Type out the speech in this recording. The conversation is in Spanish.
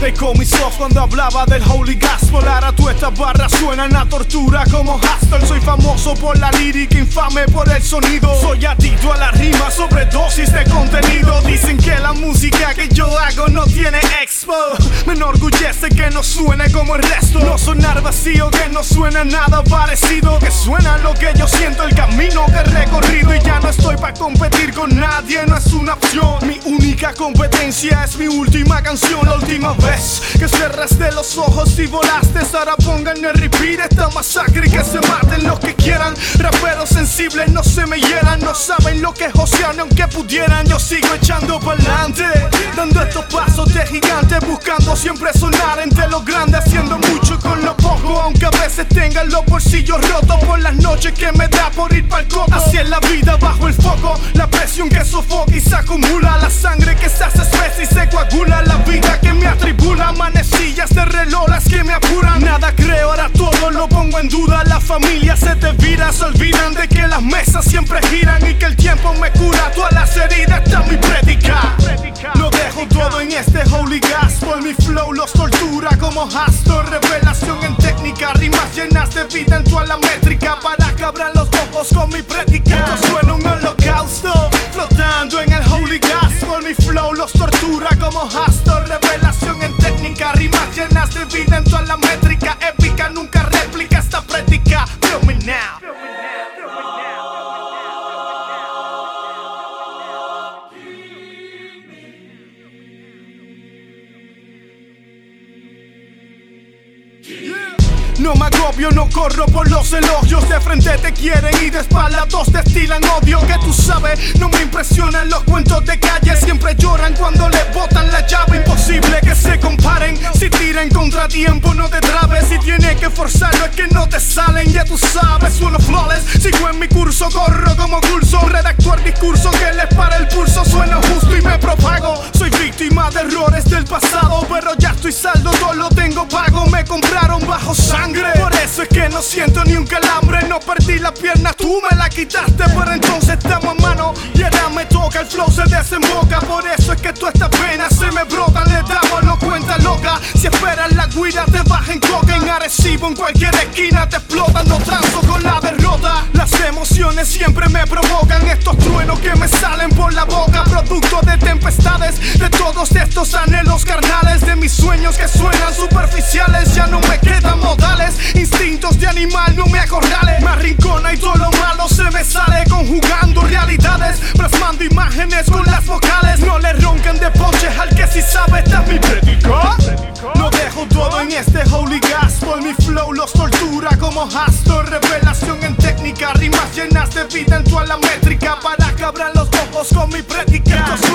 Secó mis ojos cuando hablaba del Holy Gospel. Ahora tú estas barras suenan a tortura como Hustle Soy famoso por la lírica, infame por el sonido. Soy adicto a la rima, sobredosis de contenido. Dicen que la música que yo hago no tiene expo. Me enorgullece que no suene como el resto. No sonar vacío, que no suena nada parecido. Que suena lo que yo siento, el camino que he recorrido. Y ya no estoy para competir con nadie, no es Mi única competencia es mi última canción La última vez que cerraste los ojos y volaste. Ahora pongan el repeat esta masacre y que se maten los que quieran. Raperos sensibles no se me hieran No saben lo que es Oceano aunque pudieran. Yo sigo echando pa'lante Dando estos pasos de gigante Buscando siempre sonar entre los grandes Haciendo veces tengan los bolsillos rotos Por las noches que me da por ir pa'l coco. Así es la vida bajo el foco. La presión que sofoca y se acumula La sangre que se hace espesa y se coagula. La vida que me atribula Manecillas de reloj las que me apuran. Nada creo, ahora todo lo pongo en duda. La familia se te vira, se olvidan de que las mesas siempre giran Y que el tiempo me cura. Todas las heridas Está mi prédica. Lo dejo todo en este holy gospel Mi flow los tortura como Revelación Rimas llenas de vida en toda la métrica Para que los ojos con mi prédica. Suena un holocausto Flotando en el holy gospel Mi flow los tortura como Astor. Revelación en técnica Rimas llenas de vida en toda la No me agobio, no corro por los elogios. De frente te quieren y de espalda dos destilan odio Que tú sabes, no me impresionan los cuentos de calle. Siempre lloran cuando le botan la llave. Imposible que se comparen. Si tiran contratiempo no te trabes. Si tienes que forzarlo es que no te salen. Ya tú sabes, sueno flawless Sigo en mi curso, corro como curso. Redacto el discurso que les para el pulso. Sueno justo y me propago. Soy víctima de errores del pasado Pero ya estoy saldo, todo lo tengo pago. Me compraron es que no siento ni un calambre No perdí la pierna, tú me la quitaste Pero entonces estamos a mano Y ahora me toca, el flow se desemboca Por eso es que todas estas penas se me brotan Le damos no cuenta loca Si esperas la guida te bajen coca En Arecibo, en cualquier esquina te explotan No transo con la derrota Las emociones siempre me provocan Estos truenos que me salen Producto de tempestades De todos estos anhelos carnales De mis sueños que suenan superficiales Ya no me quedan modales Instintos de animal no me acorrales Me arrincona y todo lo malo se me sale Conjugando realidades Plasmando imágenes con las vocales No le roncan de ponches al que si sabe esta es mi predica Lo dejo todo en este holy gospel Mi flow los tortura como Astor Revelación en técnica Rimas llenas de vida en toda la métrica Para que abran